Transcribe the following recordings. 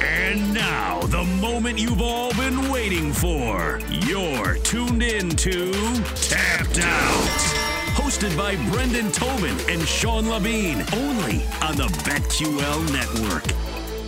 And now, the moment you've all been waiting for. You're tuned in to Tapped Out. Hosted by Brendan Tobin and Sean Levine, only on the BetQL network.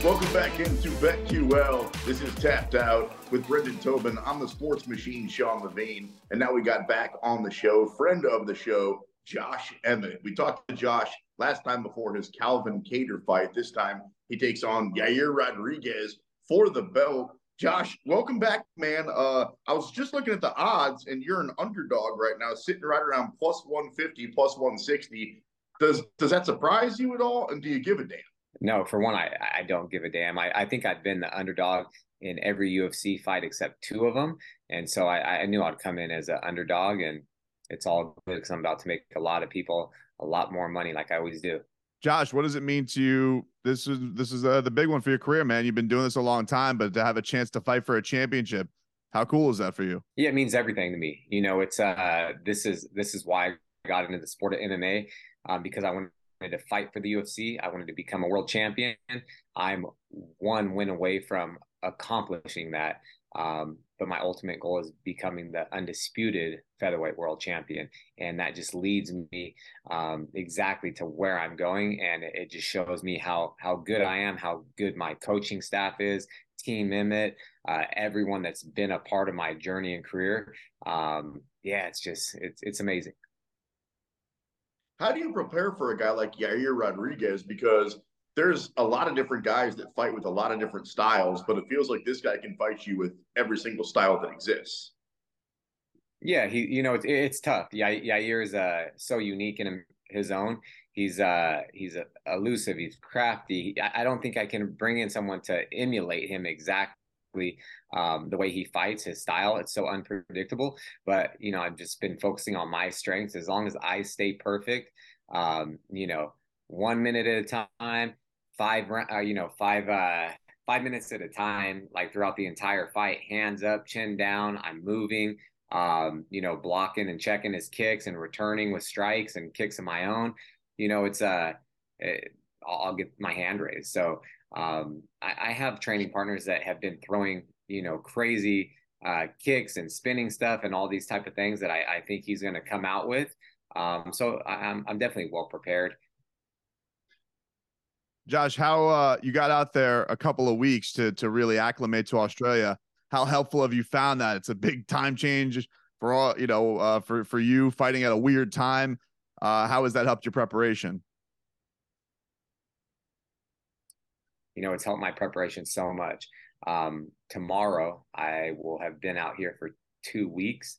Welcome back into BetQL. This is Tapped Out with Brendan Tobin. I'm the sports machine, Sean Levine. And now we got back on the show, friend of the show, Josh Emmett. We talked to Josh last time before his Calvin Kattar fight. This time he takes on Yair Rodriguez for the belt. Josh, welcome back, man. Uh, I was just looking at the odds, and you're an underdog right now, sitting right around plus 150, plus 160. Does does that surprise you at all? And do you give a damn? No, for one, I, I don't give a damn. I, I think I've been the underdog in every UFC fight except two of them. And so I, I knew I'd come in as an underdog, and it's all good because I'm about to make a lot of people a lot more money like I always do. Josh, what does it mean to you? This is this is uh, the big one for your career, man. You've been doing this a long time, but to have a chance to fight for a championship, how cool is that for you? Yeah, it means everything to me. You know, it's uh this is this is why I got into the sport of MMA um, because I wanted to fight for the UFC. I wanted to become a world champion. I'm one win away from accomplishing that. Um, but my ultimate goal is becoming the undisputed featherweight world champion, and that just leads me um, exactly to where I'm going, and it, just shows me how how good I am, how good my coaching staff is, Team Emmett, uh, everyone that's been a part of my journey and career. Um, yeah, it's just it's it's amazing. How do you prepare for a guy like Yair Rodriguez? Because there's a lot of different guys that fight with a lot of different styles, but it feels like this guy can fight you with every single style that exists. Yeah, he, you know, it's, it's tough. Yeah, Yair is uh, so unique in his own. He's uh, he's uh, elusive. He's crafty. I, don't think I can bring in someone to emulate him exactly um, the way he fights. His style, it's so unpredictable. But you know, I've just been focusing on my strengths. As long as I stay perfect, um, you know, one minute at a time, five, uh, you know, five, uh, five minutes at a time, like throughout the entire fight, hands up, chin down. I'm moving, um, you know, blocking and checking his kicks and returning with strikes and kicks of my own. You know, it's uh, it, I'll get my hand raised. So um, I, I have training partners that have been throwing, you know, crazy uh, kicks and spinning stuff and all these type of things that I, I think he's going to come out with. Um, so I'm, I'm definitely well prepared. Josh, how uh, you got out there a couple of weeks to to really acclimate to Australia? How helpful have you found that? It's a big time change for all you know uh, for for you fighting at a weird time. Uh, how has that helped your preparation? You know, it's helped my preparation so much. Um, tomorrow, I will have been out here for two weeks.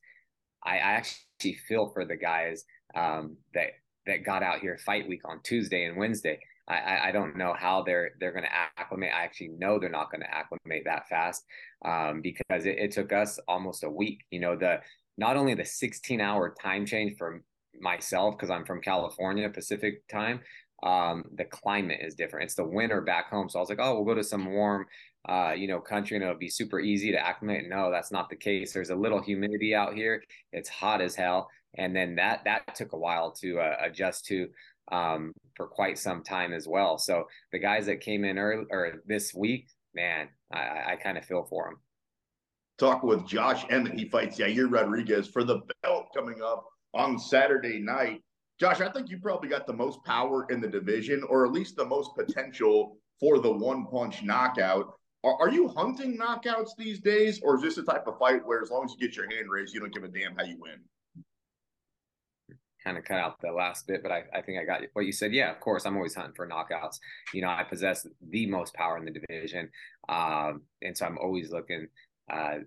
I, I actually feel for the guys um, that that got out here fight week on Tuesday and Wednesday. I, I don't know how they're they're going to acclimate. I actually know they're not going to acclimate that fast um, because it, it, took us almost a week. You know, the not only the 16 hour time change for myself because I'm from California Pacific time. Um, the climate is different. It's the winter back home, so I was like, oh, we'll go to some warm, uh, you know, country and it'll be super easy to acclimate. No, that's not the case. There's a little humidity out here. It's hot as hell, and then that that took a while to uh, adjust to um, for quite some time as well. So the guys that came in early or this week, man, I, I kind of feel for them. Talk with Josh Emmett. He fights Yair Rodriguez for the belt coming up on Saturday night. Josh, I think you probably got the most power in the division, or at least the most potential for the one punch knockout. Are, are, you hunting knockouts these days, or is this the type of fight where as long as you get your hand raised, you don't give a damn how you win? Kind of cut out the last bit, but I, I think I got what you said. Yeah, of course, I'm always hunting for knockouts. You know, I possess the most power in the division, um, and so I'm always looking uh,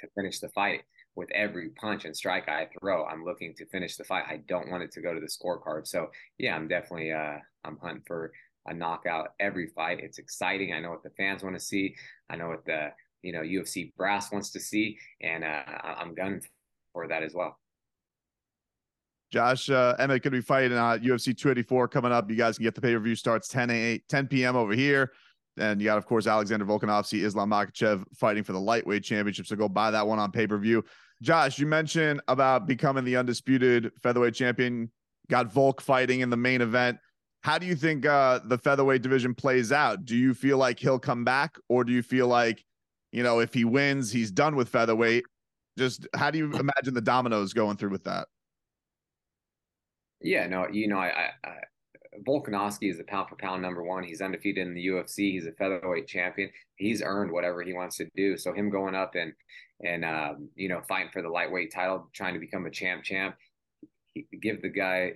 to finish the fight. With every punch and strike I throw, I'm looking to finish the fight. I don't want it to go to the scorecard. So yeah, I'm definitely uh, I'm hunting for a knockout every fight. It's exciting. I know what the fans want to see. I know what the you know UFC brass wants to see, and uh, I'm gunning for that as well. Josh uh, Emmett going to be fighting uh, UFC 284 coming up. You guys can get the pay per view starts 10 8, 10 p.m. over here. And you got, of course, Alexander Volkanovski, Islam Makhachev fighting for the lightweight championship. So go buy that one on pay per view. Josh, you mentioned about becoming the undisputed featherweight champion. Got Volk fighting in the main event. How do you think uh, the featherweight division plays out? Do you feel like he'll come back, or do you feel like, you know, if he wins, he's done with featherweight? Just how do you imagine the dominoes going through with that? Yeah, no, you know, I, I, I Volkanovski is the pound for pound number one. He's undefeated in the UFC. He's a featherweight champion. He's earned whatever he wants to do. So him going up and and um, you know fighting for the lightweight title, trying to become a champ, champ, give the guy,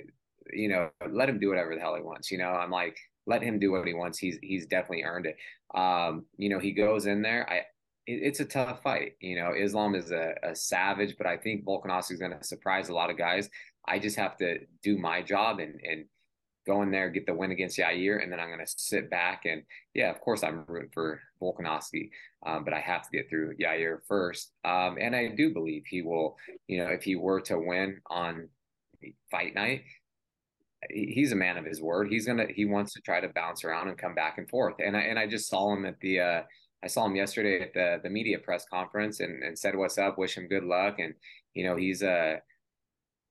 you know, let him do whatever the hell he wants. You know, I'm like, let him do what he wants. He's he's definitely earned it. Um, you know, he goes in there. I it's a tough fight. You know, Islam is a, a savage, but I think Volkanovski is going to surprise a lot of guys. I just have to do my job and and go in there, get the win against Yair, and then I'm going to sit back and yeah, of course I'm rooting for Volkanovski, um, but I have to get through Yair first. Um, and I do believe he will, you know, if he were to win on fight night, he's a man of his word. He's gonna he wants to try to bounce around and come back and forth. And I and I just saw him at the uh, I saw him yesterday at the the media press conference and, and said what's up, wish him good luck, and you know he's uh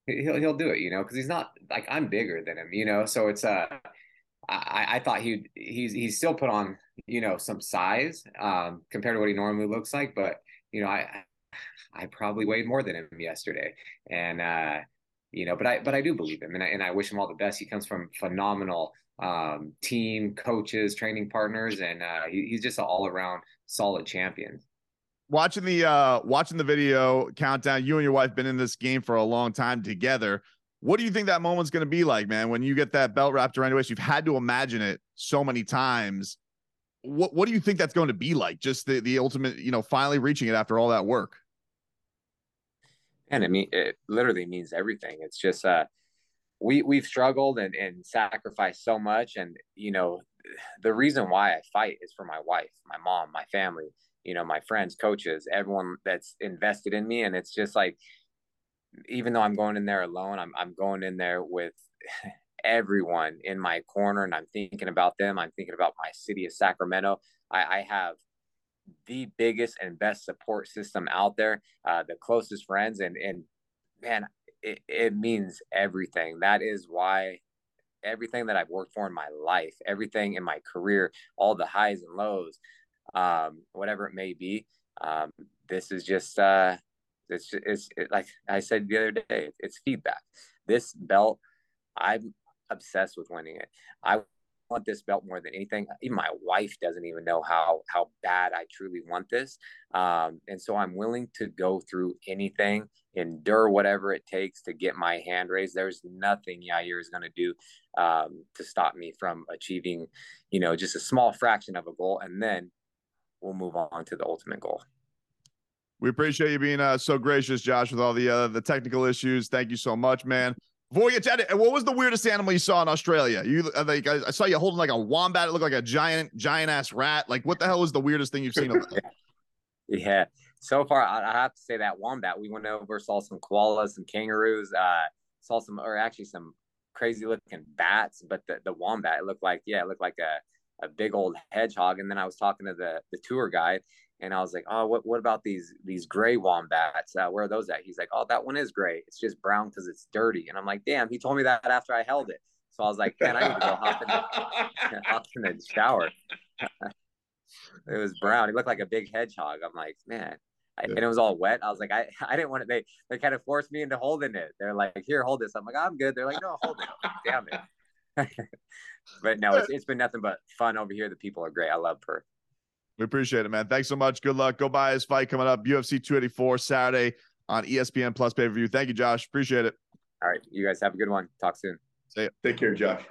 he'll he'll do it, you know, because he's not like I'm bigger than him, you know. So it's uh, I I thought he he's he's still put on you know some size um compared to what he normally looks like, but you know I I probably weighed more than him yesterday, and uh you know, but I but I do believe him, and I and I wish him all the best. He comes from phenomenal um team, coaches, training partners, and uh, he, he's just an all around solid champion watching the uh watching the video countdown you and your wife been in this game for a long time together. What do you think that moment's going to be like man when you get that belt wrapped around your waist? You've had to imagine it so many times. What what do you think that's going to be like? Just the the ultimate you know finally reaching it after all that work? And it mean it literally means everything. It's just uh we we've struggled and and sacrificed so much. And you know the reason why i fight is for my wife my mom my family you know my friends coaches everyone that's invested in me. And it's just like even though i'm going in there alone i'm, I'm going in there with everyone in my corner and i'm thinking about them. I'm thinking about my city of sacramento. I, I have the biggest and best support system out there uh, the closest friends. And and man it, it means everything. That is why everything that i've worked for in my life everything in my career all the highs and lows um, whatever it may be. Um, this is just uh, it's it's it, like I said the other day, it's feedback. This belt, I'm obsessed with winning it. I want this belt more than anything. Even my wife doesn't even know how how bad I truly want this. Um, and so I'm willing to go through anything, endure whatever it takes to get my hand raised. There's nothing Yair is going to do um, to stop me from achieving, you know, just a small fraction of a goal. And then we'll move on to the ultimate goal. We appreciate you being uh, so gracious, Josh, with all the uh, the technical issues. Thank you so much, man. Before we get to it, what was the weirdest animal you saw in Australia? You uh, like I saw you holding like a wombat. It looked like a giant, giant ass rat. Like, what the hell was the weirdest thing you've seen? yeah, so far I, have to say that wombat. We went over, saw some koalas, some kangaroos, uh, saw some, or actually some crazy looking bats. But the the wombat, it looked like yeah, it looked like a a big old hedgehog. And then I was talking to the the tour guide, and I was like, "Oh, what what about these these gray wombats? Uh, where are those at?" He's like, "Oh, that one is gray. It's just brown because it's dirty." And I'm like, "Damn!" He told me that after I held it. So I was like, "Man, I need to go hop in the, hop in the shower." it was brown. He looked like a big hedgehog. I'm like, man. I, and it was all wet. I was like, I, I didn't want to. They, they kind of forced me into holding it. They're like, here, hold this. I'm like, I'm good. They're like, no, hold it. Damn it. But no, it's, it's been nothing but fun over here. The people are great. I love Perth. We appreciate it, man. Thanks so much. Good luck. Go buy his fight coming up UFC 284 Saturday on ESPN Plus pay per view. Thank you, Josh. Appreciate it. All right. You guys have a good one. Talk soon. See ya. Take care, Josh.